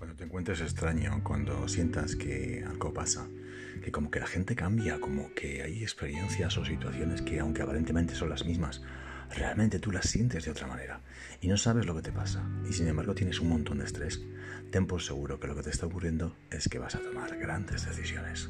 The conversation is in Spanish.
Cuando te encuentres extraño, cuando sientas que algo pasa, que como que la gente cambia, como que hay experiencias o situaciones que aunque aparentemente son las mismas, realmente tú las sientes de otra manera y no sabes lo que te pasa y sin embargo tienes un montón de estrés, ten por seguro que lo que te está ocurriendo es que vas a tomar grandes decisiones.